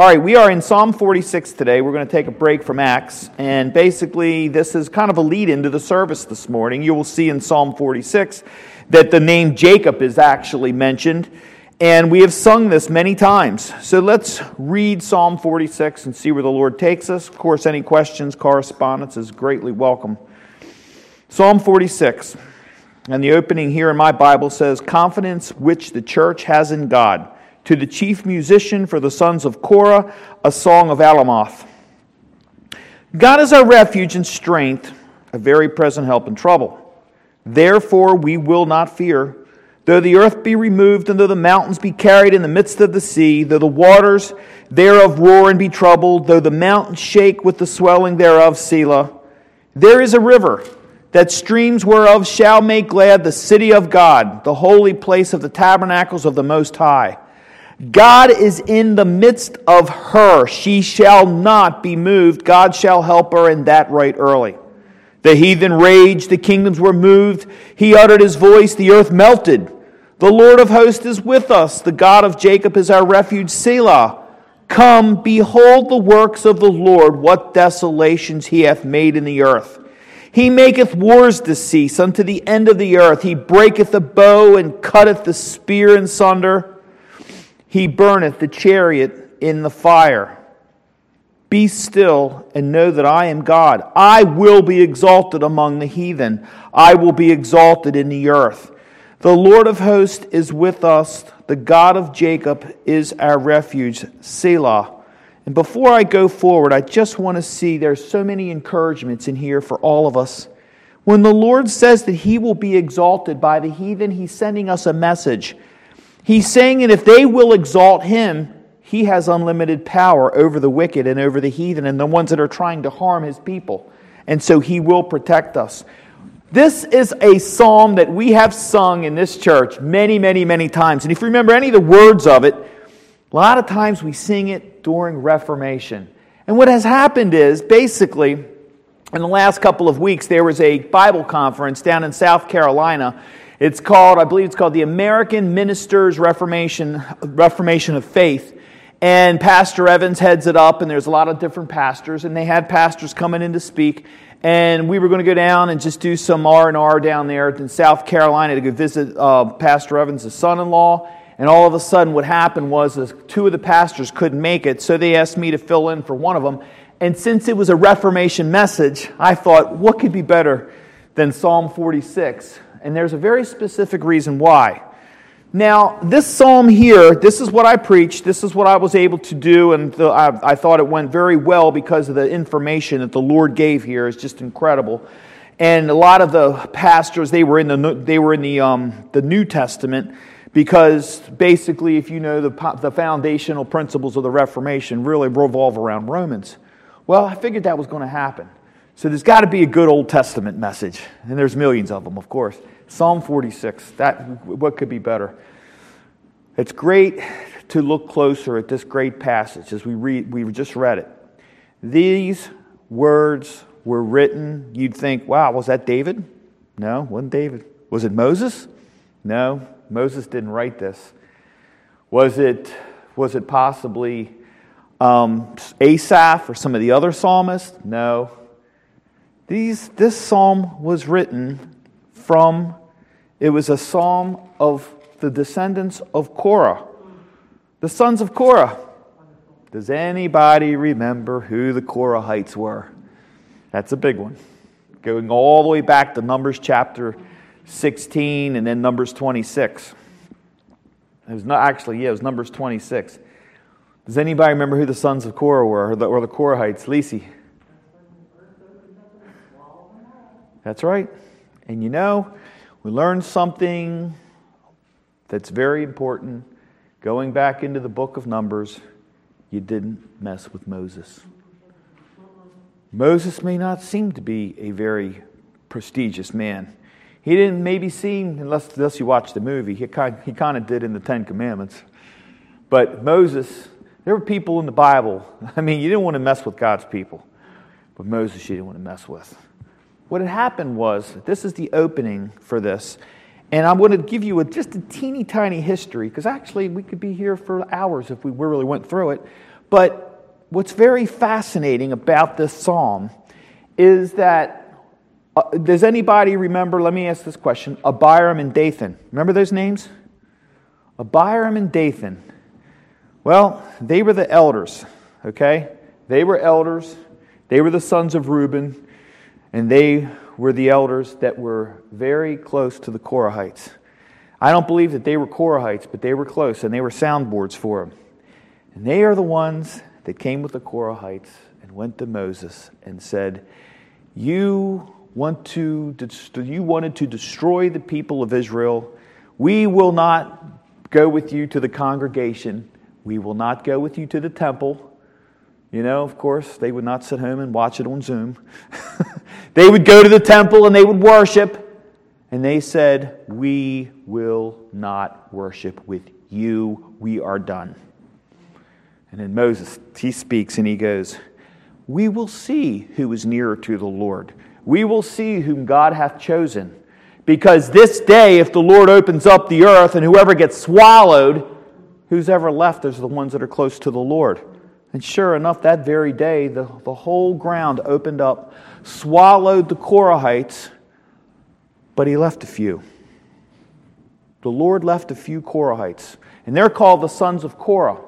All right, we are in Psalm 46 today. We're going to take a break from Acts. And basically, this is kind of a lead into the service this morning. You will see in Psalm 46 that the name Jacob is actually mentioned. And we have sung this many times. So let's read Psalm 46 and see where the Lord takes us. Of course, any questions, correspondence is greatly welcome. Psalm 46. And the opening here in my Bible says, Confidence which the church has in God to the chief musician for the sons of Korah, a song of Alamoth. God is our refuge and strength, a very present help in trouble. Therefore we will not fear. Though the earth be removed, and though the mountains be carried in the midst of the sea, though the waters thereof roar and be troubled, though the mountains shake with the swelling thereof, Selah, there is a river that streams whereof shall make glad the city of God, the holy place of the tabernacles of the Most High. God is in the midst of her. She shall not be moved. God shall help her, in that right early. The heathen raged, the kingdoms were moved. He uttered his voice, the earth melted. The Lord of hosts is with us. The God of Jacob is our refuge, Selah. Come, behold the works of the Lord, what desolations he hath made in the earth. He maketh wars to cease unto the end of the earth. He breaketh the bow and cutteth the spear in sunder. He burneth the chariot in the fire. Be still and know that I am God. I will be exalted among the heathen. I will be exalted in the earth. The Lord of hosts is with us. The God of Jacob is our refuge. Selah. And before I go forward, I just want to see there's so many encouragements in here for all of us. When the Lord says that he will be exalted by the heathen, he's sending us a message. He's saying that if they will exalt him, he has unlimited power over the wicked and over the heathen and the ones that are trying to harm his people. And so he will protect us. This is a psalm that we have sung in this church many, many, many times. And if you remember any of the words of it, a lot of times we sing it during Reformation. And what has happened is basically, in the last couple of weeks, there was a Bible conference down in South Carolina it's called, I believe it's called the American Ministers Reformation, Reformation of Faith. And Pastor Evans heads it up, and there's a lot of different pastors, and they had pastors coming in to speak. And we were going to go down and just do some R and R down there in South Carolina to go visit uh, Pastor Evans' son-in-law. And all of a sudden, what happened was two of the pastors couldn't make it, so they asked me to fill in for one of them. And since it was a Reformation message, I thought, what could be better than Psalm 46? And there's a very specific reason why. Now, this psalm here, this is what I preached, this is what I was able to do, and the, I, I, thought it went very well because of the information that the Lord gave here is just incredible. And a lot of the pastors, they were in the, they were in the, um, the New Testament because basically, if you know the, the foundational principles of the Reformation, really revolve around Romans. Well, I figured that was going to happen. So there's got to be a good Old Testament message, and there's millions of them, of course. Psalm 46, that, what could be better? It's great to look closer at this great passage as we read, We've just read it. These words were written, you'd think, wow, was that David? No, wasn't David. Was it Moses? No, Moses didn't write this. Was it, was it possibly um, Asaph or some of the other psalmists? No. These, this psalm was written from it was a psalm of the descendants of Korah, the sons of Korah. Does anybody remember who the Korahites were? That's a big one. Going all the way back to Numbers chapter 16 and then Numbers 26. It was not actually, yeah, it was Numbers 26. Does anybody remember who the sons of Korah were, or the, or the Korahites? Lisi. That's right. And you know, we learned something that's very important. Going back into the book of Numbers, you didn't mess with Moses. Moses may not seem to be a very prestigious man. He didn't maybe seem, unless, unless you watch the movie, he kind, he kind of did in the Ten Commandments. But Moses, there were people in the Bible. I mean, you didn't want to mess with God's people. But Moses, you didn't want to mess with. What had happened was, this is the opening for this. And I'm going to give you a, just a teeny tiny history, because actually we could be here for hours if we really went through it. But what's very fascinating about this psalm is that uh, does anybody remember? Let me ask this question Abiram and Dathan. Remember those names? Abiram and Dathan. Well, they were the elders, okay? They were elders. They were the sons of Reuben, and they were the elders that were very close to the Korahites. I don't believe that they were Korahites, but they were close, and they were soundboards for them. And they are the ones that came with the Korahites and went to Moses and said, You want to you wanted to destroy the people of Israel. We will not go with you to the congregation. We will not go with you to the temple. You know, of course, they would not sit home and watch it on Zoom. they would go to the temple and they would worship. And they said, We will not worship with you. We are done. And then Moses, he speaks and he goes, We will see who is nearer to the Lord. We will see whom God hath chosen. Because this day, if the Lord opens up the earth and whoever gets swallowed, who's ever left is the ones that are close to the Lord. And sure enough, that very day, the, the whole ground opened up, swallowed the Korahites, but he left a few. The Lord left a few Korahites, and they're called the sons of Korah.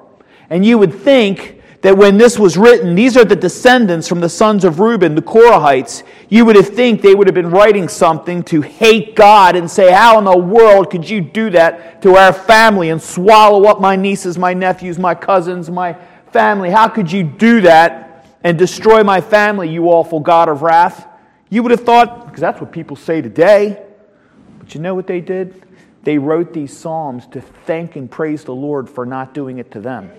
And you would think that when this was written, these are the descendants from the sons of Reuben, the Korahites. You would have think they would have been writing something to hate God and say, How in the world could you do that to our family and swallow up my nieces, my nephews, my cousins, my family. How could you do that and destroy my family, you awful God of wrath? You would have thought, because that's what people say today. But you know what they did? They wrote these Psalms to thank and praise the Lord for not doing it to them.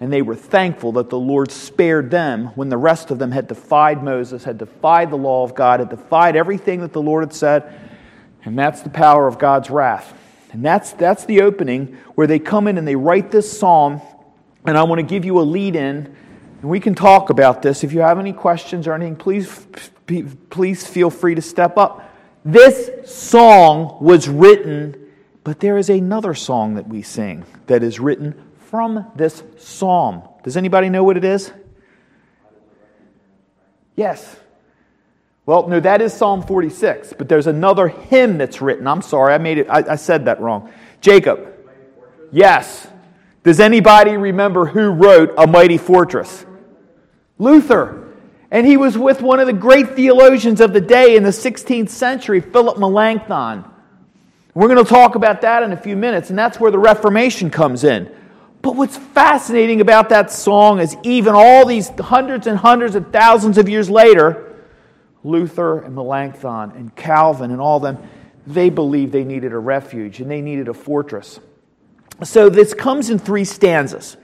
And they were thankful that the Lord spared them when the rest of them had defied Moses, had defied the law of God, had defied everything that the Lord had said. And that's the power of God's wrath. And that's, that's the opening where they come in and they write this psalm and I want to give you a lead in, and we can talk about this. If you have any questions or anything, please, please feel free to step up. This song was written, but there is another song that we sing that is written from this psalm. Does anybody know what it is? Yes. Well, no, that is Psalm 46, but there's another hymn that's written. I'm sorry, I made it, I, I said that wrong. Jacob. Yes. Does anybody remember who wrote A Mighty Fortress? Luther. And he was with one of the great theologians of the day in the 16th century, Philip Melanchthon. We're going to talk about that in a few minutes, and that's where the Reformation comes in. But what's fascinating about that song is even all these hundreds and hundreds of thousands of years later, Luther and Melanchthon and Calvin and all them, they believed they needed a refuge and they needed a fortress. So this comes in three stanzas.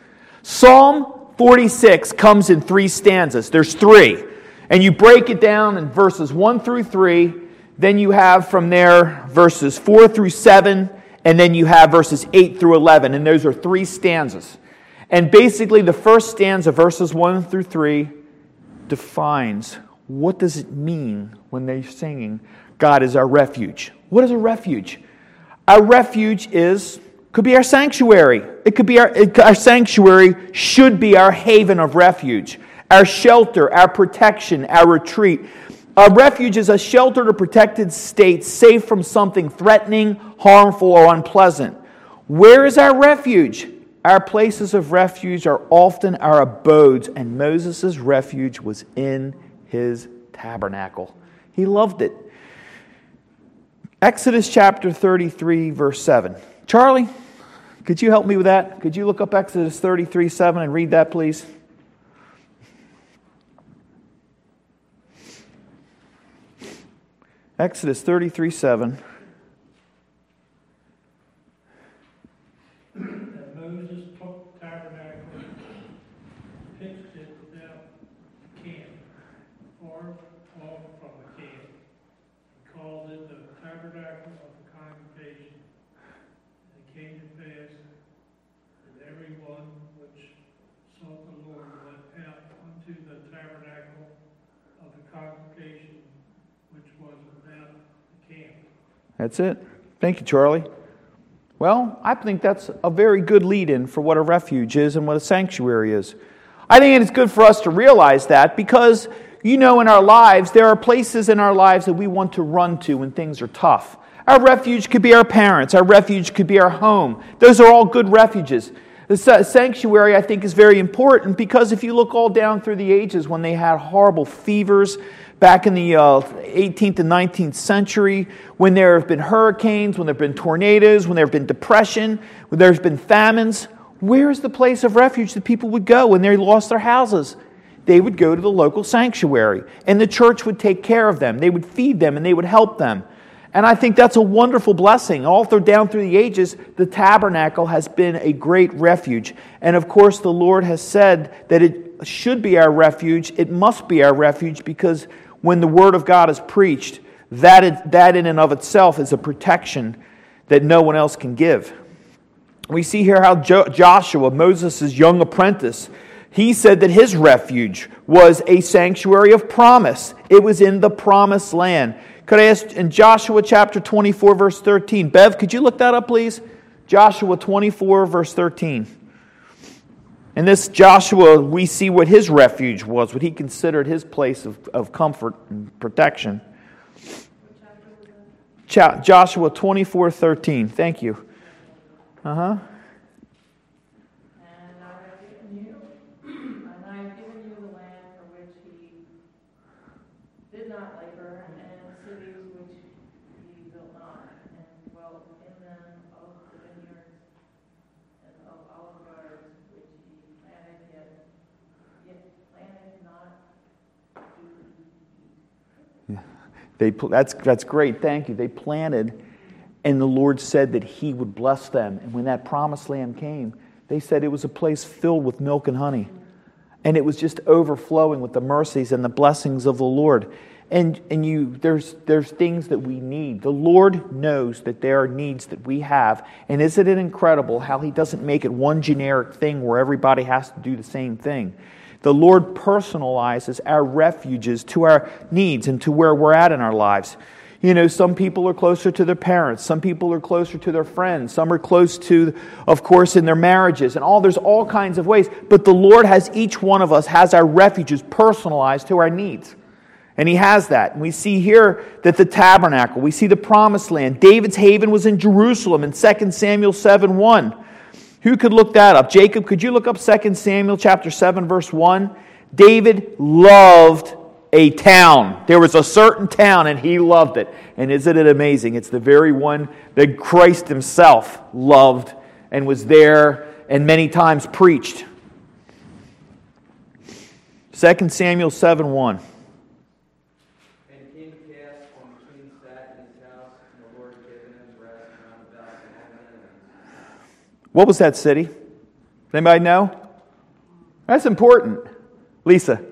Psalm 46 comes in three stanzas. There's three. And you break it down in verses 1 through 3. Then you have from there verses 4 through 7. And then you have verses 8 through 11. And those are three stanzas. And basically, the first stanza, verses 1 through 3, defines what does it mean when they're singing, God is our refuge. What is a refuge? Our refuge is could be our sanctuary. It could be our, it, our sanctuary should be our haven of refuge, our shelter, our protection, our retreat. A refuge is a sheltered or protected state safe from something threatening, harmful, or unpleasant. Where is our refuge? Our places of refuge are often our abodes, and Moses' refuge was in his tabernacle. He loved it. Exodus chapter 33, verse 7. Charlie, could you help me with that? Could you look up Exodus 33 7 and read that, please? Exodus 33 7. That's it. Thank you, Charlie. Well, I think that's a very good lead in for what a refuge is and what a sanctuary is. I think it's good for us to realize that because, you know, in our lives, there are places in our lives that we want to run to when things are tough. Our refuge could be our parents, our refuge could be our home. Those are all good refuges. The sanctuary, I think, is very important because if you look all down through the ages when they had horrible fevers, back in the uh, 18th and 19th century, when there have been hurricanes, when there have been tornadoes, when there have been depression, when there's been famines, where is the place of refuge that people would go when they lost their houses? They would go to the local sanctuary, and the church would take care of them. They would feed them, and they would help them. And I think that's a wonderful blessing. All through down through the ages, the tabernacle has been a great refuge. And of course, the Lord has said that it should be our refuge. It must be our refuge because when the Word of God is preached, that, is, that in and of itself is a protection that no one else can give. We see here how jo- Joshua, Moses' young apprentice, he said that his refuge was a sanctuary of promise. It was in the promised land. Could I ask in Joshua chapter 24, verse 13? Bev, could you look that up, please? Joshua 24, verse 13. In this Joshua, we see what his refuge was, what he considered his place of, of comfort and protection. Joshua 24 13. Thank you. Uh huh. They, that's, that's great. Thank you. They planted, and the Lord said that He would bless them. And when that promised land came, they said it was a place filled with milk and honey. And it was just overflowing with the mercies and the blessings of the Lord. And, and you, there's, there's things that we need. The Lord knows that there are needs that we have. And isn't it incredible how He doesn't make it one generic thing where everybody has to do the same thing? The Lord personalizes our refuges to our needs and to where we're at in our lives. You know, some people are closer to their parents, some people are closer to their friends, some are close to, of course, in their marriages, and all there's all kinds of ways. But the Lord has each one of us has our refuges personalized to our needs. And he has that. And we see here that the tabernacle, we see the promised land. David's haven was in Jerusalem in 2 Samuel 7 1. Who could look that up? Jacob, could you look up 2 Samuel chapter 7 verse 1? David loved a town. There was a certain town and he loved it. And isn't it amazing? It's the very one that Christ himself loved and was there and many times preached. 2 Samuel 7 1. What was that city? Anybody know? That's important. Lisa.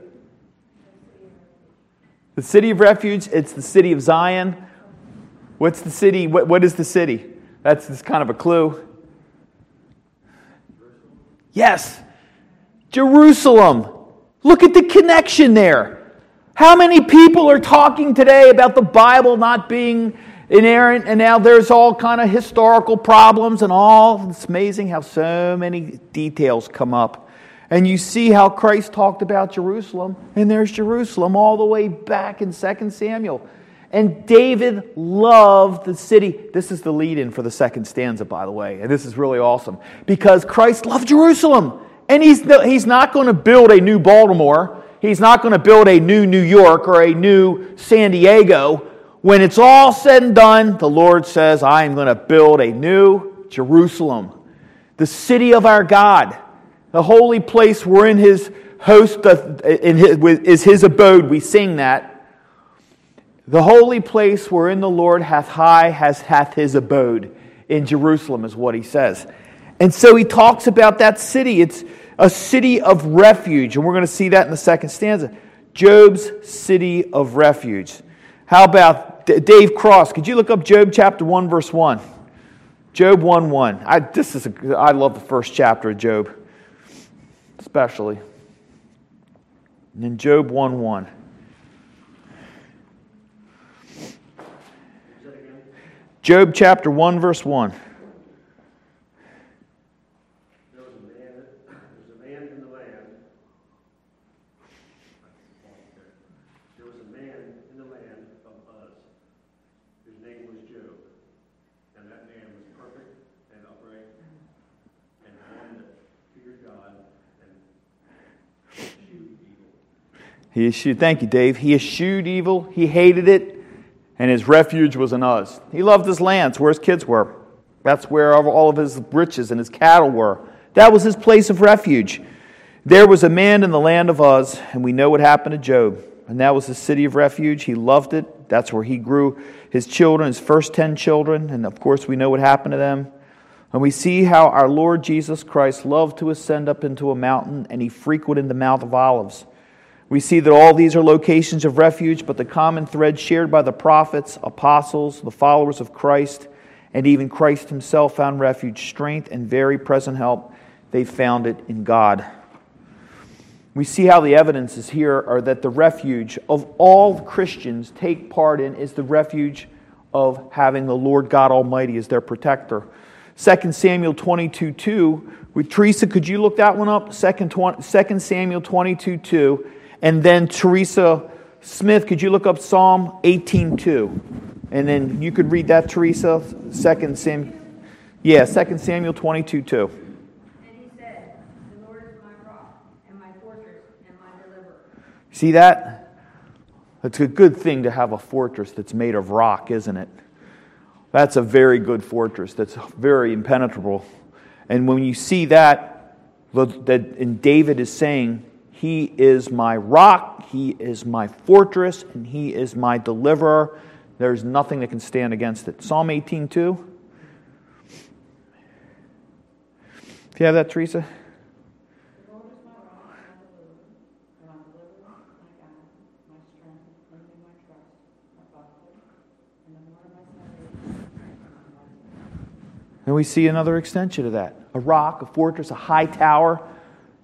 The city of refuge, it's the city of Zion. What's the city? What, what is the city? That's, that's kind of a clue. Yes, Jerusalem. Look at the connection there. How many people are talking today about the Bible not being inerrant, and now there's all kind of historical problems and all. It's amazing how so many details come up. And you see how Christ talked about Jerusalem, and there's Jerusalem all the way back in 2 Samuel. And David loved the city. This is the lead in for the second stanza, by the way. And this is really awesome because Christ loved Jerusalem. And he's, he's not going to build a new Baltimore, he's not going to build a new New York or a new San Diego when it's all said and done, the Lord says, I am going to build a new Jerusalem, the city of our God, the holy place wherein his host is his abode. We sing that. The holy place wherein the Lord hath high has hath his abode in Jerusalem is what he says. And so he talks about that city. It's a city of refuge, and we're going to see that in the second stanza. Job's city of refuge. How about Dave Cross, could you look up Job chapter 1, verse 1? Job 1 1. I, this is a, I love the first chapter of Job, especially. And then Job 1 1. Job chapter 1, verse 1. He eschewed, thank you, Dave. He eschewed evil, he hated it, and his refuge was in Uz. He loved his lands where his kids were. That's where all of his riches and his cattle were. That was his place of refuge. There was a man in the land of Uz, and we know what happened to Job. And that was the city of refuge. He loved it. That's where he grew his children, his first 10 children. And of course, we know what happened to them. And we see how our Lord Jesus Christ loved to ascend up into a mountain, and he frequented the Mount of Olives. We see that all these are locations of refuge, but the common thread shared by the prophets, apostles, the followers of Christ, and even Christ himself found refuge, strength, and very present help. They found it in God. We see how the evidences here are that the refuge of all Christians take part in is the refuge of having the Lord God Almighty as their protector. 2 Samuel 22 2. With Teresa, could you look that one up? 2 Samuel 22 2. And then Teresa Smith, could you look up Psalm 18 2? And then you could read that, Teresa. 2 Samuel. Yeah, 2 Samuel 22 2. See that? It's a good thing to have a fortress that's made of rock, isn't it? That's a very good fortress that's very impenetrable. And when you see that, that and David is saying, He is my rock, He is my fortress, and He is my deliverer. There's nothing that can stand against it. Psalm 18 2. If you have that, Teresa? And we see another extension of that a rock, a fortress, a high tower.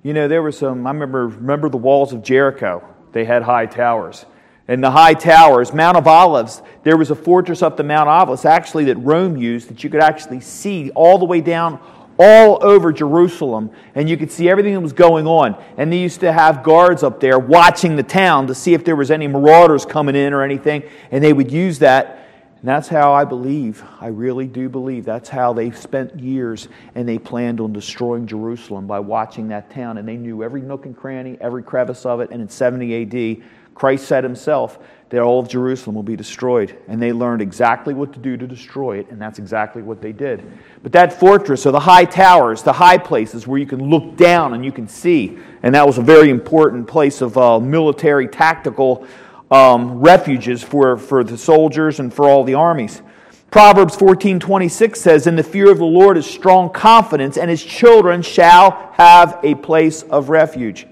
You know, there were some, I remember, remember the walls of Jericho. They had high towers. And the high towers, Mount of Olives, there was a fortress up the Mount of Olives, actually, that Rome used that you could actually see all the way down all over Jerusalem, and you could see everything that was going on. And they used to have guards up there watching the town to see if there was any marauders coming in or anything, and they would use that and that's how I believe, I really do believe, that's how they spent years and they planned on destroying Jerusalem by watching that town. And they knew every nook and cranny, every crevice of it. And in 70 AD, Christ said himself that all of Jerusalem will be destroyed. And they learned exactly what to do to destroy it, and that's exactly what they did. But that fortress, or the high towers, the high places where you can look down and you can see, and that was a very important place of uh, military tactical um, refuges for, for the soldiers and for all the armies. Proverbs 14:26 says, "In the fear of the Lord is strong confidence, and his children shall have a place of refuge."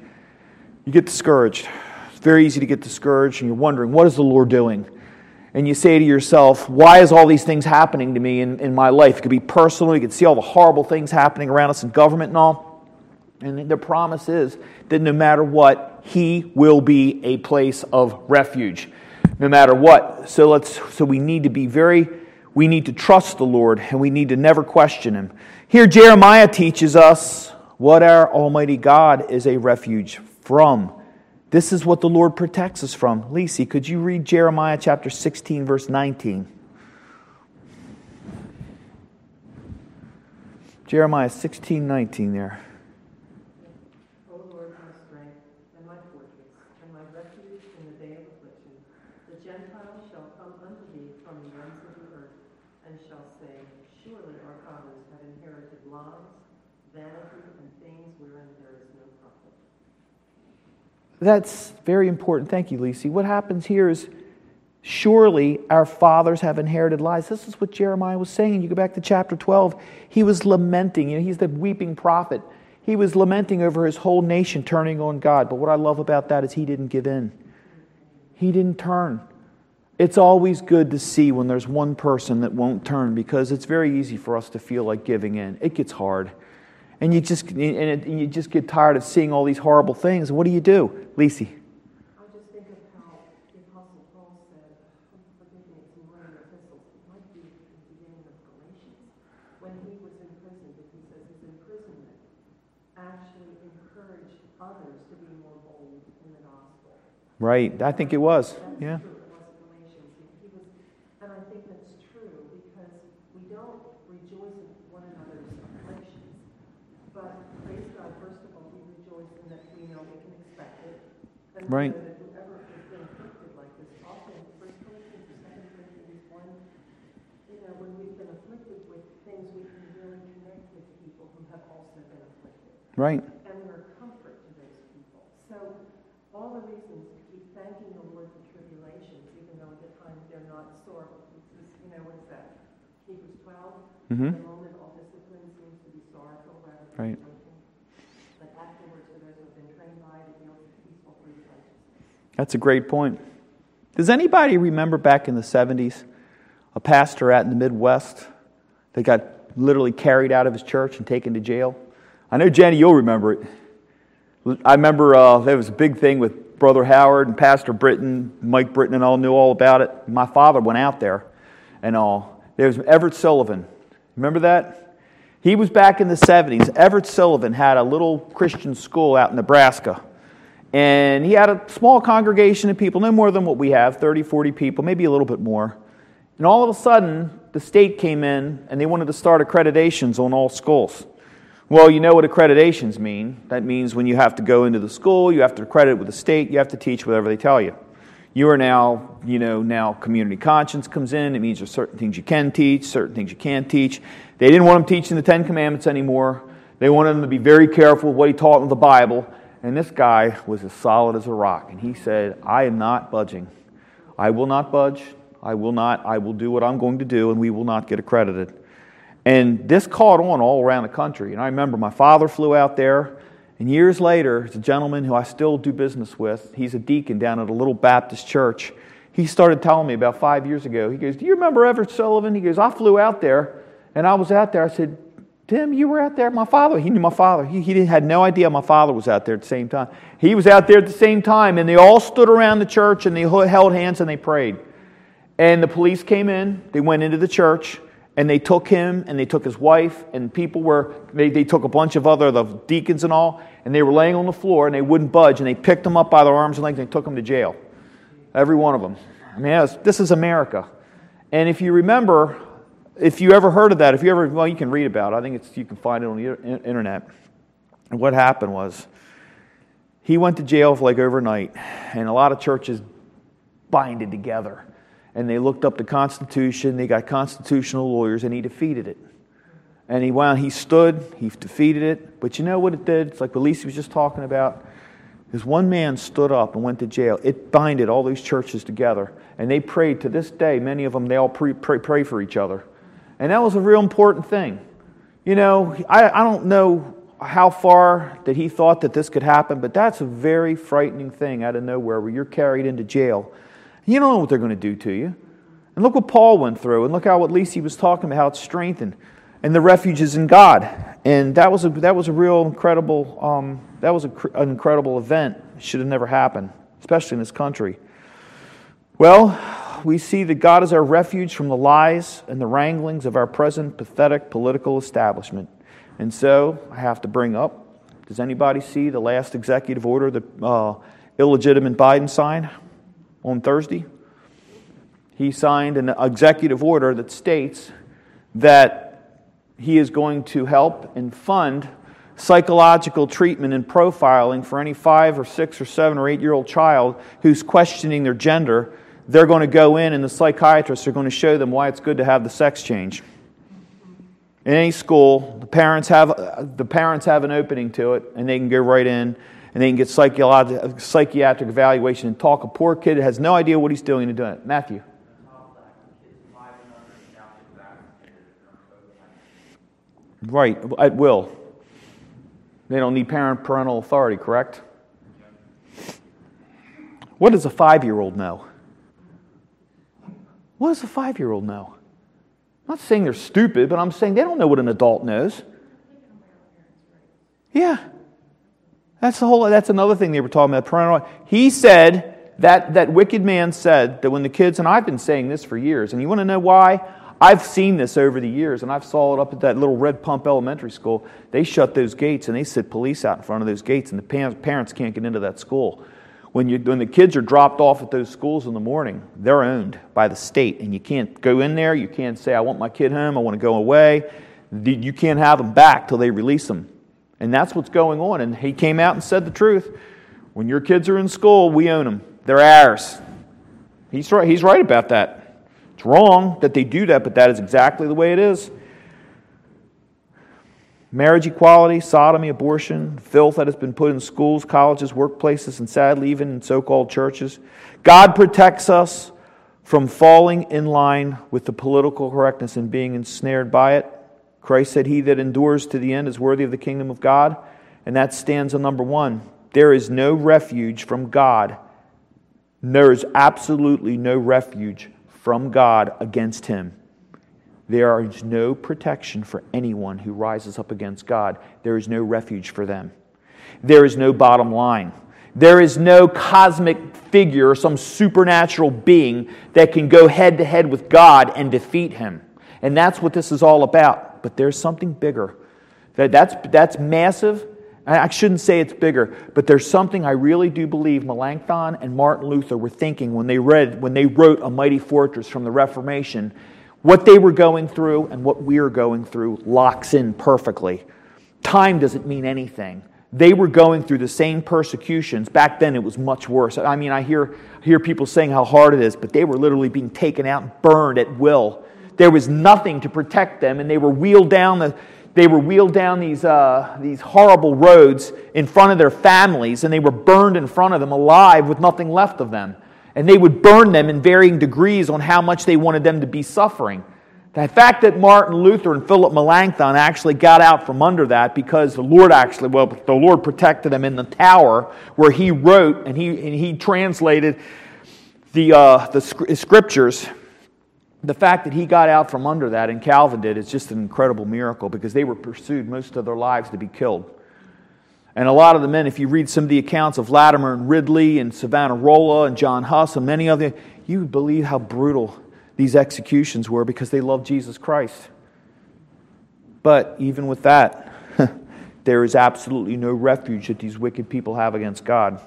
You get discouraged. It's very easy to get discouraged, and you're wondering, what is the Lord doing? And you say to yourself, why is all these things happening to me in, in my life? It could be personal, you could see all the horrible things happening around us in government and all. And the promise is that no matter what, he will be a place of refuge no matter what. So let's so we need to be very we need to trust the Lord and we need to never question him. Here Jeremiah teaches us what our almighty God is a refuge from. This is what the Lord protects us from. Lisi, could you read Jeremiah chapter 16 verse 19? Jeremiah 16, 19 there. That's very important. Thank you, Lisi. What happens here is surely our fathers have inherited lies. This is what Jeremiah was saying. You go back to chapter 12, he was lamenting. You know, he's the weeping prophet. He was lamenting over his whole nation turning on God. But what I love about that is he didn't give in, he didn't turn. It's always good to see when there's one person that won't turn because it's very easy for us to feel like giving in. It gets hard and you just and, it, and you just get tired of seeing all these horrible things. What do you do, Lisi? Right. I just think of how the Right. Right. And we're a comfort to those people. So all the reasons to keep thanking the Lord for tribulations, even though at the time they're not sore. Just, you know, what's that? Hebrews 12? Mm-hmm. The moment all discipline seems to be sorrowful rather than right. That's a great point. Does anybody remember back in the 70s a pastor out in the Midwest that got literally carried out of his church and taken to jail? I know, Jenny, you'll remember it. I remember uh, there was a big thing with Brother Howard and Pastor Britton, Mike Britton, and all knew all about it. My father went out there and all. There was Everett Sileven. Remember that? He was back in the 70s. Everett Sileven had a little Christian school out in Nebraska. And he had a small congregation of people, no more than what we have 30, 40 people, maybe a little bit more. And all of a sudden, the state came in and they wanted to start accreditations on all schools. Well, you know what accreditations mean. That means when you have to go into the school, you have to accredit with the state, you have to teach whatever they tell you. You are now, you know, now community conscience comes in. It means there's certain things you can teach, certain things you can't teach. They didn't want him teaching the Ten Commandments anymore. They wanted him to be very careful with what he taught in the Bible. And this guy was as solid as a rock. And he said, I am not budging. I will not budge. I will not. I will do what I'm going to do, and we will not get accredited. And this caught on all around the country. And I remember my father flew out there, and years later, it's a gentleman who I still do business with. He's a deacon down at a little Baptist church. He started telling me about five years ago. He goes, Do you remember Everett Sileven? He goes, I flew out there, and I was out there. I said, Tim, you were out there? My father, he knew my father. He, he had no idea my father was out there at the same time. He was out there at the same time, and they all stood around the church and they held hands and they prayed. And the police came in, they went into the church, and they took him and they took his wife, and people were, they, they took a bunch of other the deacons and all, and they were laying on the floor and they wouldn't budge, and they picked them up by their arms and legs and they took them to jail. Every one of them. I mean, was, this is America. And if you remember, if you ever heard of that, if you ever, well, you can read about it. I think it's, you can find it on the internet. And what happened was, he went to jail for like overnight, and a lot of churches binded together. And they looked up the Constitution, they got constitutional lawyers, and he defeated it. And he wound, he stood, he defeated it. But you know what it did? It's like what Lisa was just talking about. Is one man stood up and went to jail. It binded all these churches together. And they prayed to this day, many of them, they all pray, pray, pray for each other. And that was a real important thing. You know, I, I don't know how far that he thought that this could happen, but that's a very frightening thing out of nowhere where you're carried into jail. You don't know what they're going to do to you. And look what Paul went through, and look how what Lisi was talking about, how it's strengthened. And the refuge is in God. And that was a, that was a real incredible, um, that was a, an incredible event. Should have never happened, especially in this country. Well, we see that God is our refuge from the lies and the wranglings of our present pathetic political establishment. And so I have to bring up does anybody see the last executive order that uh, illegitimate Biden signed on Thursday? He signed an executive order that states that he is going to help and fund psychological treatment and profiling for any five or six or seven or eight year old child who's questioning their gender they're going to go in and the psychiatrists are going to show them why it's good to have the sex change. In any school, the parents have, the parents have an opening to it, and they can go right in and they can get psychiatric, evaluation and talk. A poor kid has no idea what he's doing and doing it. Matthew. Right, at will. They don't need parent parental authority, correct? What does a five year old know? What does a five year old know? I'm not saying they're stupid, but I'm saying they don't know what an adult knows. Yeah. That's the whole that's another thing they were talking about. Parental. He said that that wicked man said that when the kids, and I've been saying this for years, and you want to know why? I've seen this over the years, and I've saw it up at that little Red Pump Elementary School. They shut those gates and they sit police out in front of those gates, and the parents can't get into that school. When, you, when the kids are dropped off at those schools in the morning, they're owned by the state, and you can't go in there. You can't say, I want my kid home, I want to go away. You can't have them back till they release them. And that's what's going on. And he came out and said the truth. When your kids are in school, we own them, they're ours. He's right, he's right about that. It's wrong that they do that, but that is exactly the way it is. Marriage equality, sodomy, abortion, filth that has been put in schools, colleges, workplaces, and sadly, even in so called churches. God protects us from falling in line with the political correctness and being ensnared by it. Christ said, He that endures to the end is worthy of the kingdom of God. And that stands on number one. There is no refuge from God. There is absolutely no refuge from God against Him. There is no protection for anyone who rises up against God. There is no refuge for them. There is no bottom line. There is no cosmic figure or some supernatural being that can go head to head with God and defeat him. And that's what this is all about. But there's something bigger. That's, that's massive. I shouldn't say it's bigger, but there's something I really do believe Melanchthon and Martin Luther were thinking when they read, when they wrote A Mighty Fortress from the Reformation. What they were going through and what we're going through locks in perfectly. Time doesn't mean anything. They were going through the same persecutions. Back then, it was much worse. I mean, I hear, hear people saying how hard it is, but they were literally being taken out and burned at will. There was nothing to protect them, and they were wheeled down, the, they were wheeled down these, uh, these horrible roads in front of their families, and they were burned in front of them alive with nothing left of them. And they would burn them in varying degrees on how much they wanted them to be suffering. The fact that Martin Luther and Philip Melanchthon actually got out from under that because the Lord actually, well, the Lord protected them in the tower where he wrote and he, and he translated the, uh, the scriptures. The fact that he got out from under that and Calvin did is just an incredible miracle because they were pursued most of their lives to be killed. And a lot of the men, if you read some of the accounts of Latimer and Ridley and Savonarola and John Huss and many of them, you believe how brutal these executions were because they loved Jesus Christ. But even with that, there is absolutely no refuge that these wicked people have against God.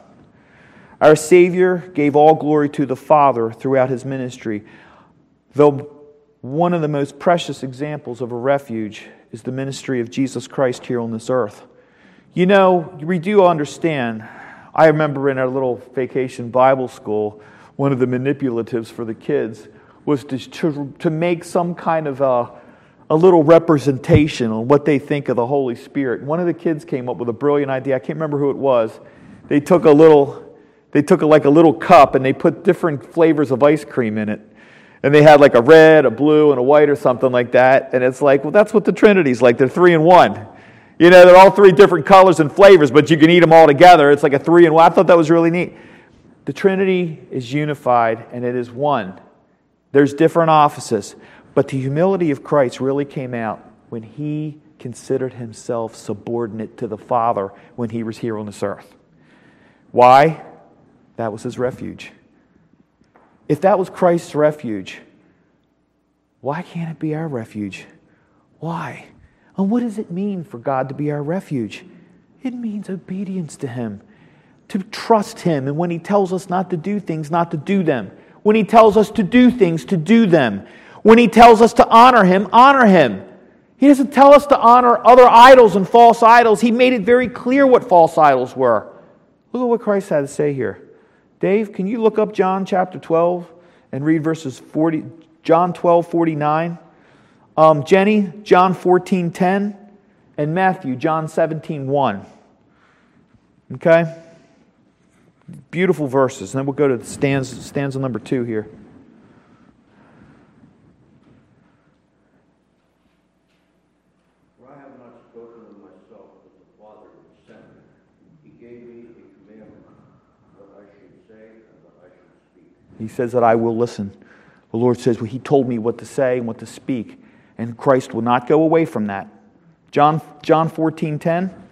Our Savior gave all glory to the Father throughout his ministry, though one of the most precious examples of a refuge is the ministry of Jesus Christ here on this earth. You know, we do understand. I remember in our little vacation Bible school, one of the manipulatives for the kids was to, to, to make some kind of a, a little representation on what they think of the Holy Spirit. One of the kids came up with a brilliant idea. I can't remember who it was. They took a little, they took a, like a little cup and they put different flavors of ice cream in it. And they had like a red, a blue, and a white or something like that. And it's like, well, that's what the Trinity's like. They're three in one. You know, they're all three different colors and flavors, but you can eat them all together. It's like a three and one. I thought that was really neat. The Trinity is unified and it is one. There's different offices. But the humility of Christ really came out when he considered himself subordinate to the Father when he was here on this earth. Why? That was his refuge. If that was Christ's refuge, why can't it be our refuge? Why? And what does it mean for God to be our refuge? It means obedience to Him, to trust Him, and when He tells us not to do things, not to do them. When he tells us to do things, to do them. When he tells us to honor him, honor him. He doesn't tell us to honor other idols and false idols. He made it very clear what false idols were. Look at what Christ had to say here. Dave, can you look up John chapter 12 and read verses 40, John 12, 49? Um, Jenny, John 14, 10, and Matthew, John 17, 1. Okay? Beautiful verses. And then we'll go to stanza, stanza number two here. He says that I will listen. The Lord says, well, He told me what to say and what to speak. And Christ will not go away from that. John, John 14 10.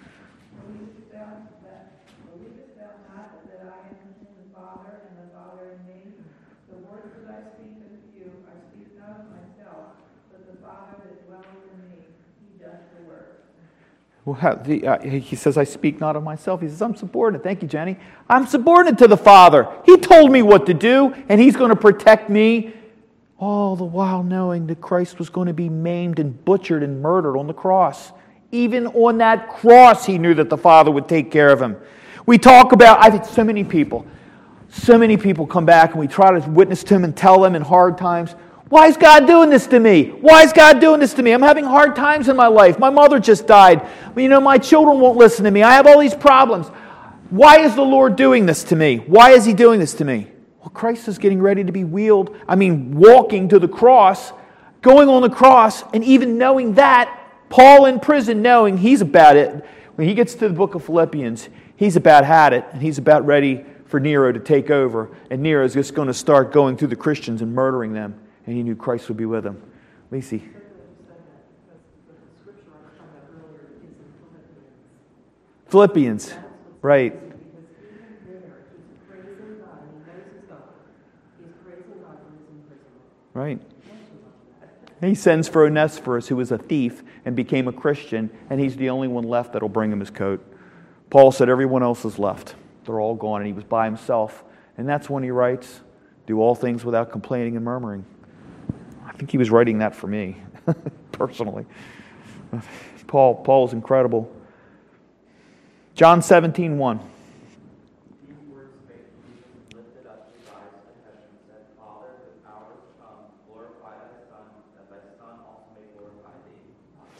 Well, the, uh, he says, I speak not of myself. He says, I'm subordinate. Thank you, Jenny. I'm subordinate to the Father. He told me what to do, and He's going to protect me, all the while knowing that Christ was going to be maimed and butchered and murdered on the cross. Even on that cross, He knew that the Father would take care of Him. We talk about, I've had so many people, so many people come back, and we try to witness to Him and tell them in hard times, Why is God doing this to me? Why is God doing this to me? I'm having hard times in my life. My mother just died. You know, my children won't listen to me. I have all these problems. Why is the Lord doing this to me? Why is He doing this to me? Well, Christ is getting ready to be wheeled, I mean, walking to the cross, going on the cross, and even knowing that, Paul in prison, knowing he's about it. When he gets to the book of Philippians, he's about had it, and he's about ready for Nero to take over. And Nero is just going to start going through the Christians and murdering them and he knew Christ would be with him. Lacey. Philippians, right. Right. He sends for Onesiphorus, who was a thief and became a Christian, and he's the only one left that'll bring him his coat. Paul said everyone else is left. They're all gone, and he was by himself. And that's when he writes, Do all things without complaining and murmuring. I think he was writing that for me, personally. Paul, Paul is incredible. John 17, 1.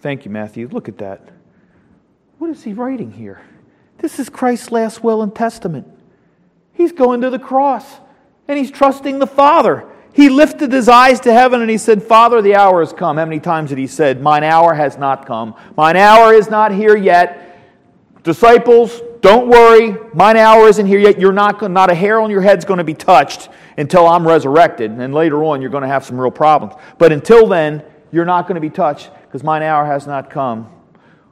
Thank you, Matthew. Look at that. What is he writing here? This is Christ's last will and testament. He's going to the cross and he's trusting the Father. He lifted his eyes to heaven and he said, Father, the hour has come. How many times did he said, Mine hour has not come. Mine hour is not here yet. Disciples, don't worry. Mine hour isn't here yet. You're not, not a hair on your head's going to be touched until I'm resurrected. And later on, you're going to have some real problems. But until then, you're not going to be touched because mine hour has not come.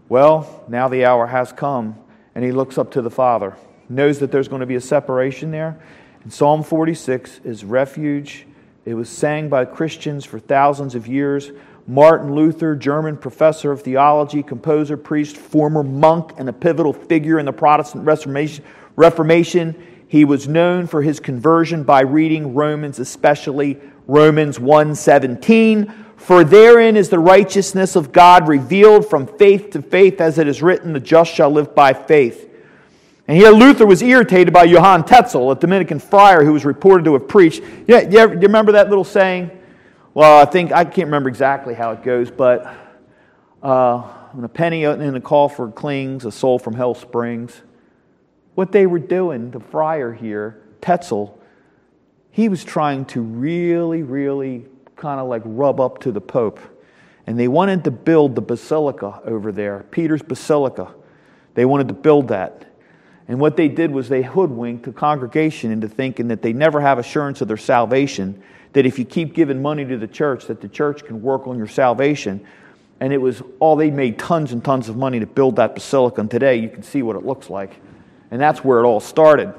Well, now the hour has come. And he looks up to the Father, knows that there's going to be a separation there. And Psalm 46 is refuge it was sang by Christians for thousands of years. Martin Luther, German professor of theology, composer, priest, former monk, and a pivotal figure in the Protestant Reformation. He was known for his conversion by reading Romans, especially Romans 1:17, for therein is the righteousness of God revealed from faith to faith as it is written, the just shall live by faith. And here Luther was irritated by Johann Tetzel, a Dominican friar who was reported to have preached. Yeah, you, you remember that little saying? Well, I think, I can't remember exactly how it goes, but uh, when a penny in a coffer clings, a soul from hell springs. What they were doing, the friar here, Tetzel, he was trying to really, really kind of like rub up to the Pope. And they wanted to build the basilica over there, Peter's Basilica. They wanted to build that. And what they did was they hoodwinked the congregation into thinking that they never have assurance of their salvation, that if you keep giving money to the church, that the church can work on your salvation. And it was all they made tons and tons of money to build that basilica. And today you can see what it looks like. And that's where it all started.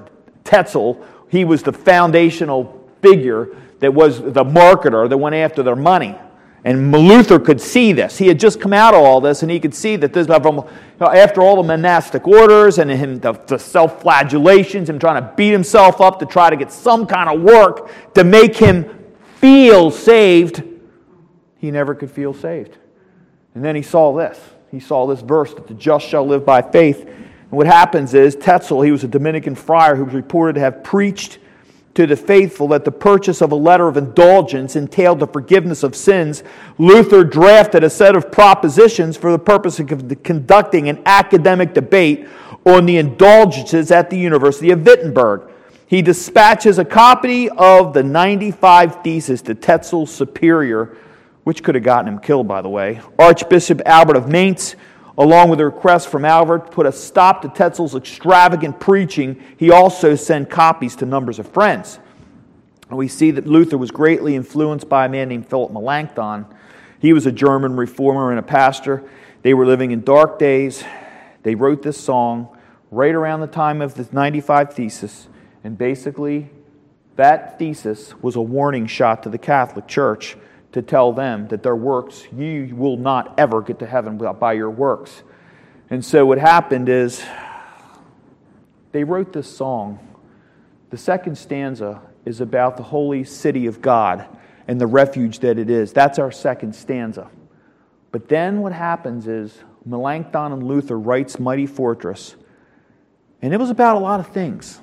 Tetzel, he was the foundational figure that was the marketer that went after their money. And Luther could see this. He had just come out of all this, and he could see that this, after all the monastic orders and him, the, the self flagellations, him trying to beat himself up to try to get some kind of work to make him feel saved, he never could feel saved. And then he saw this. He saw this verse that the just shall live by faith. And what happens is, Tetzel, he was a Dominican friar who was reported to have preached to the faithful that the purchase of a letter of indulgence entailed the forgiveness of sins, Luther drafted a set of propositions for the purpose of conducting an academic debate on the indulgences at the University of Wittenberg. He dispatches a copy of the 95 Theses to Tetzel's superior, which could have gotten him killed, by the way, Archbishop Albert of Mainz Along with a request from Albert to put a stop to Tetzel's extravagant preaching, he also sent copies to numbers of friends. And we see that Luther was greatly influenced by a man named Philip Melanchthon. He was a German reformer and a pastor. They were living in dark days. They wrote this song right around the time of the 95 Thesis. And basically, that thesis was a warning shot to the Catholic Church to tell them that their works, you will not ever get to heaven by your works. And so what happened is they wrote this song. The second stanza is about the holy city of God and the refuge that it is. That's our second stanza. But then what happens is Melanchthon and Luther writes Mighty Fortress. And it was about a lot of things.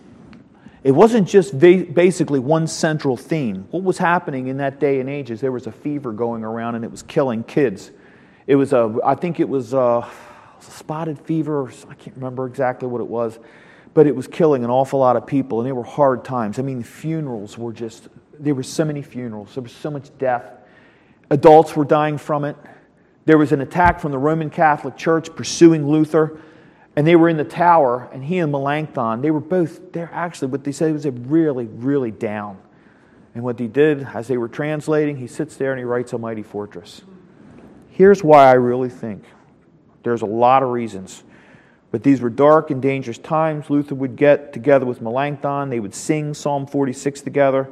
It wasn't just basically one central theme. What was happening in that day and age is there was a fever going around and it was killing kids. It was a, I think it was uh, a, a spotted fever. I can't remember exactly what it was, but it was killing an awful lot of people and they were hard times. I mean, funerals were just, there were so many funerals. There was so much death. Adults were dying from it. There was an attack from the Roman Catholic Church pursuing Luther and they were in the tower, and he and Melanchthon, they were both, they're actually, what they said was really, really down. And what he did, as they were translating, he sits there and he writes A Mighty Fortress. Here's why I really think there's a lot of reasons. But these were dark and dangerous times. Luther would get together with Melanchthon, they would sing Psalm 46 together.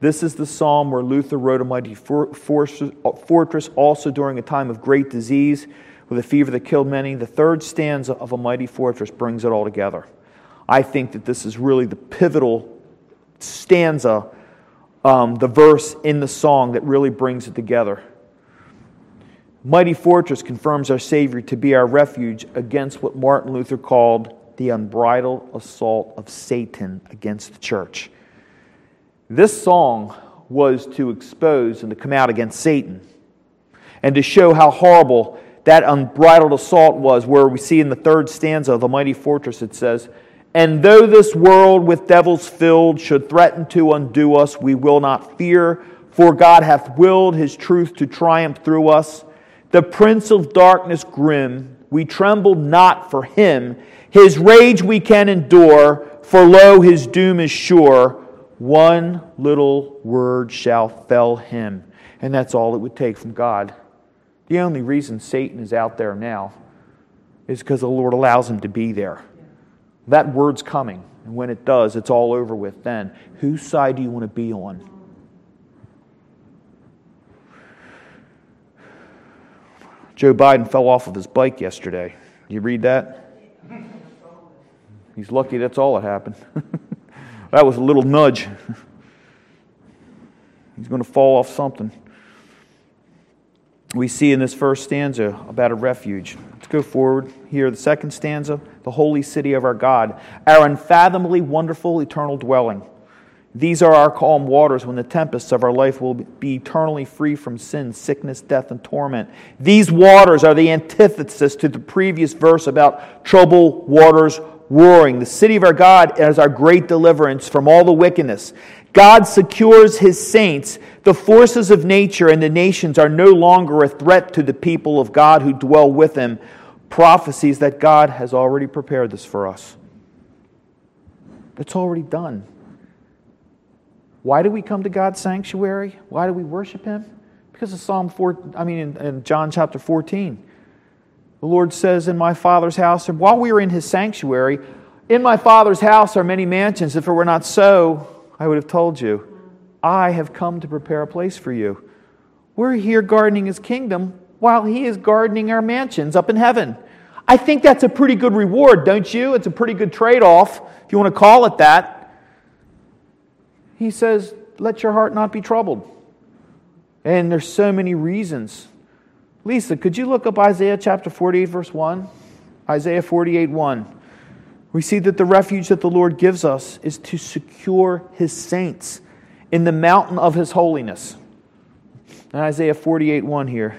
This is the psalm where Luther wrote A Mighty Fortress, also during a time of great disease with a fever that killed many. The third stanza of A Mighty Fortress brings it all together. I think that this is really the pivotal stanza, um, the verse in the song that really brings it together. Mighty Fortress confirms our Savior to be our refuge against what Martin Luther called the unbridled assault of Satan against the church. This song was to expose and to come out against Satan and to show how horrible that unbridled assault was, where we see in the third stanza of the mighty fortress, it says, And though this world with devils filled should threaten to undo us, we will not fear, for God hath willed his truth to triumph through us. The prince of darkness grim, we tremble not for him. His rage we can endure, for lo, his doom is sure. One little word shall fell him. And that's all it would take from God. The only reason Satan is out there now is because the Lord allows him to be there. That word's coming. And when it does, it's all over with then. Whose side do you want to be on? Joe Biden fell off of his bike yesterday. You read that? He's lucky that's all that happened. that was a little nudge. He's going to fall off something we see in this first stanza about a refuge. Let's go forward here. The second stanza, the holy city of our God, our unfathomably wonderful eternal dwelling. These are our calm waters when the tempests of our life will be eternally free from sin, sickness, death, and torment. These waters are the antithesis to the previous verse about troubled waters roaring. The city of our God is our great deliverance from all the wickedness. God secures his saints. The forces of nature and the nations are no longer a threat to the people of God who dwell with him. Prophecies that God has already prepared this for us. It's already done. Why do we come to God's sanctuary? Why do we worship him? Because of Psalm 4, I mean, in, in John chapter 14. The Lord says, In my Father's house, and while we are in his sanctuary, in my Father's house are many mansions. If it were not so, I would have told you, I have come to prepare a place for you. We're here gardening his kingdom while he is gardening our mansions up in heaven. I think that's a pretty good reward, don't you? It's a pretty good trade off, if you want to call it that. He says, Let your heart not be troubled. And there's so many reasons. Lisa, could you look up Isaiah chapter 48, verse 1? Isaiah 48, 1 we see that the refuge that the Lord gives us is to secure his saints in the mountain of his holiness. In Isaiah 48 1 here.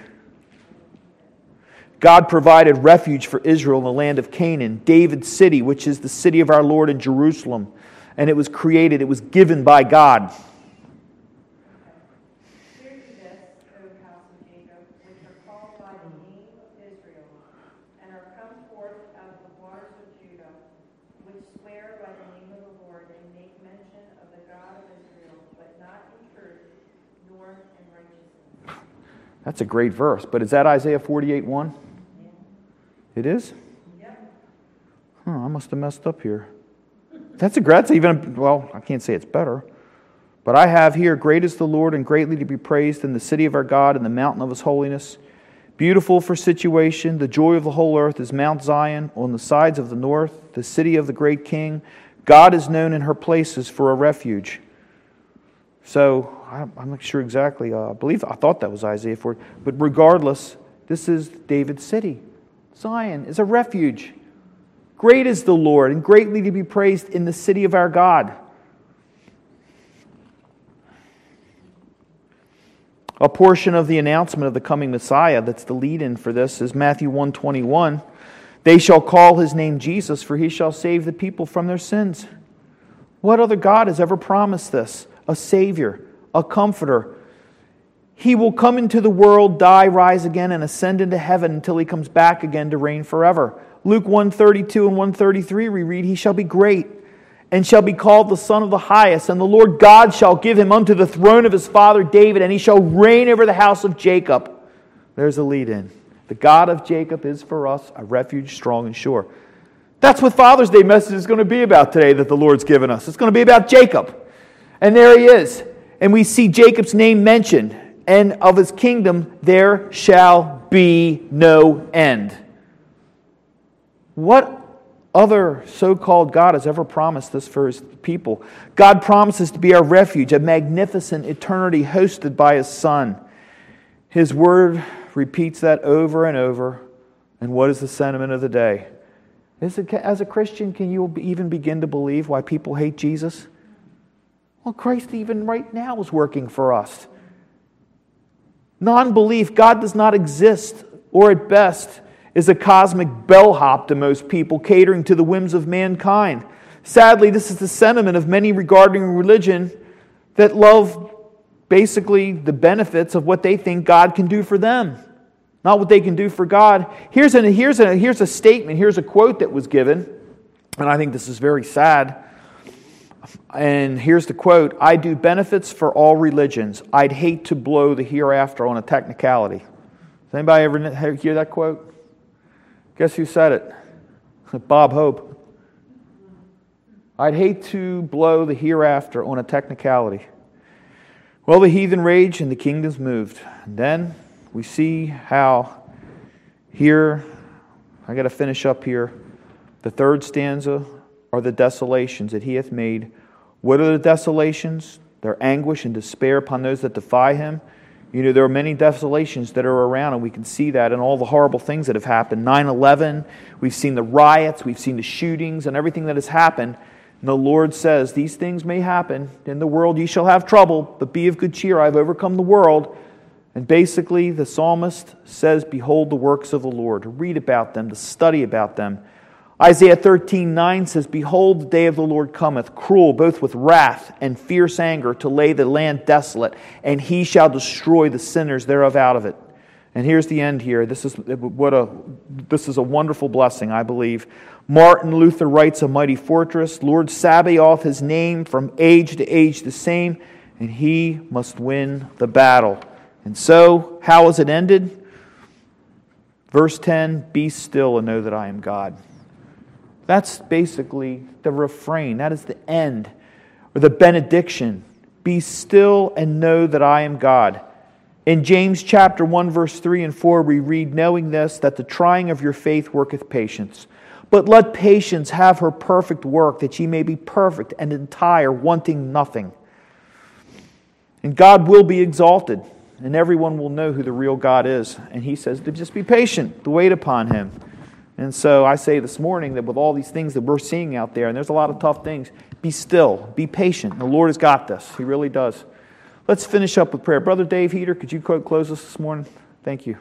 God provided refuge for Israel in the land of Canaan, David's city, which is the city of our Lord in Jerusalem. And it was created, it was given by God. That's a great verse. But is that Isaiah 48 1? It is? Huh, I must have messed up here. That's a that's even well, I can't say it's better. But I have here, great is the Lord and greatly to be praised in the city of our God in the mountain of his holiness. Beautiful for situation, the joy of the whole earth is Mount Zion on the sides of the north, the city of the great king. God is known in her places for a refuge. So I'm, I'm not sure exactly. Uh, I believe I thought that was Isaiah four, But regardless, this is David's city. Zion is a refuge. Great is the Lord and greatly to be praised in the city of our God. A portion of the announcement of the coming Messiah that's the lead in for this is Matthew 121. They shall call his name Jesus, for he shall save the people from their sins. What other God has ever promised this? A Savior, a Comforter. He will come into the world, die, rise again, and ascend into heaven until he comes back again to reign forever. Luke 132 and 133, we read, He shall be great and shall be called the Son of the Highest, and the Lord God shall give him unto the throne of his father David, and he shall reign over the house of Jacob. There's a lead in. The God of Jacob is for us a refuge strong and sure. That's what Father's Day message is going to be about today that the Lord's given us. It's going to be about Jacob. And there he is. And we see Jacob's name mentioned, and of his kingdom there shall be no end. What other so called God has ever promised this for his people? God promises to be our refuge, a magnificent eternity hosted by his Son. His word repeats that over and over. And what is the sentiment of the day? It, as a Christian, can you even begin to believe why people hate Jesus? Well, Christ, even right now, is working for us. Non belief, God does not exist, or at best, is a cosmic bellhop to most people, catering to the whims of mankind. Sadly, this is the sentiment of many regarding religion that love basically the benefits of what they think God can do for them, not what they can do for God. Here's a, here's a, here's a statement, here's a quote that was given, and I think this is very sad. And here's the quote I do benefits for all religions. I'd hate to blow the hereafter on a technicality. Does anybody ever hear that quote? Guess who said it? Bob Hope. I'd hate to blow the hereafter on a technicality. Well, the heathen raged and the kingdoms moved. And then we see how here, I got to finish up here. The third stanza are the desolations that he hath made. What are the desolations? Their anguish and despair upon those that defy him. You know, there are many desolations that are around, and we can see that in all the horrible things that have happened. 9 11, we've seen the riots, we've seen the shootings, and everything that has happened. And the Lord says, These things may happen. In the world ye shall have trouble, but be of good cheer. I've overcome the world. And basically, the psalmist says, Behold the works of the Lord, to read about them, to study about them. Isaiah 13, 9 says, Behold, the day of the Lord cometh, cruel, both with wrath and fierce anger, to lay the land desolate, and he shall destroy the sinners thereof out of it. And here's the end here. This is, what a, this is a wonderful blessing, I believe. Martin Luther writes, A mighty fortress, Lord Sabaoth his name, from age to age the same, and he must win the battle. And so, how is it ended? Verse 10 Be still and know that I am God. That's basically the refrain. That is the end or the benediction. Be still and know that I am God. In James chapter 1 verse 3 and 4 we read knowing this that the trying of your faith worketh patience. But let patience have her perfect work that ye may be perfect and entire wanting nothing. And God will be exalted and everyone will know who the real God is. And he says to just be patient, to wait upon him. And so I say this morning that with all these things that we're seeing out there, and there's a lot of tough things, be still, be patient. The Lord has got this. He really does. Let's finish up with prayer. Brother Dave Heater, could you close us this morning? Thank you.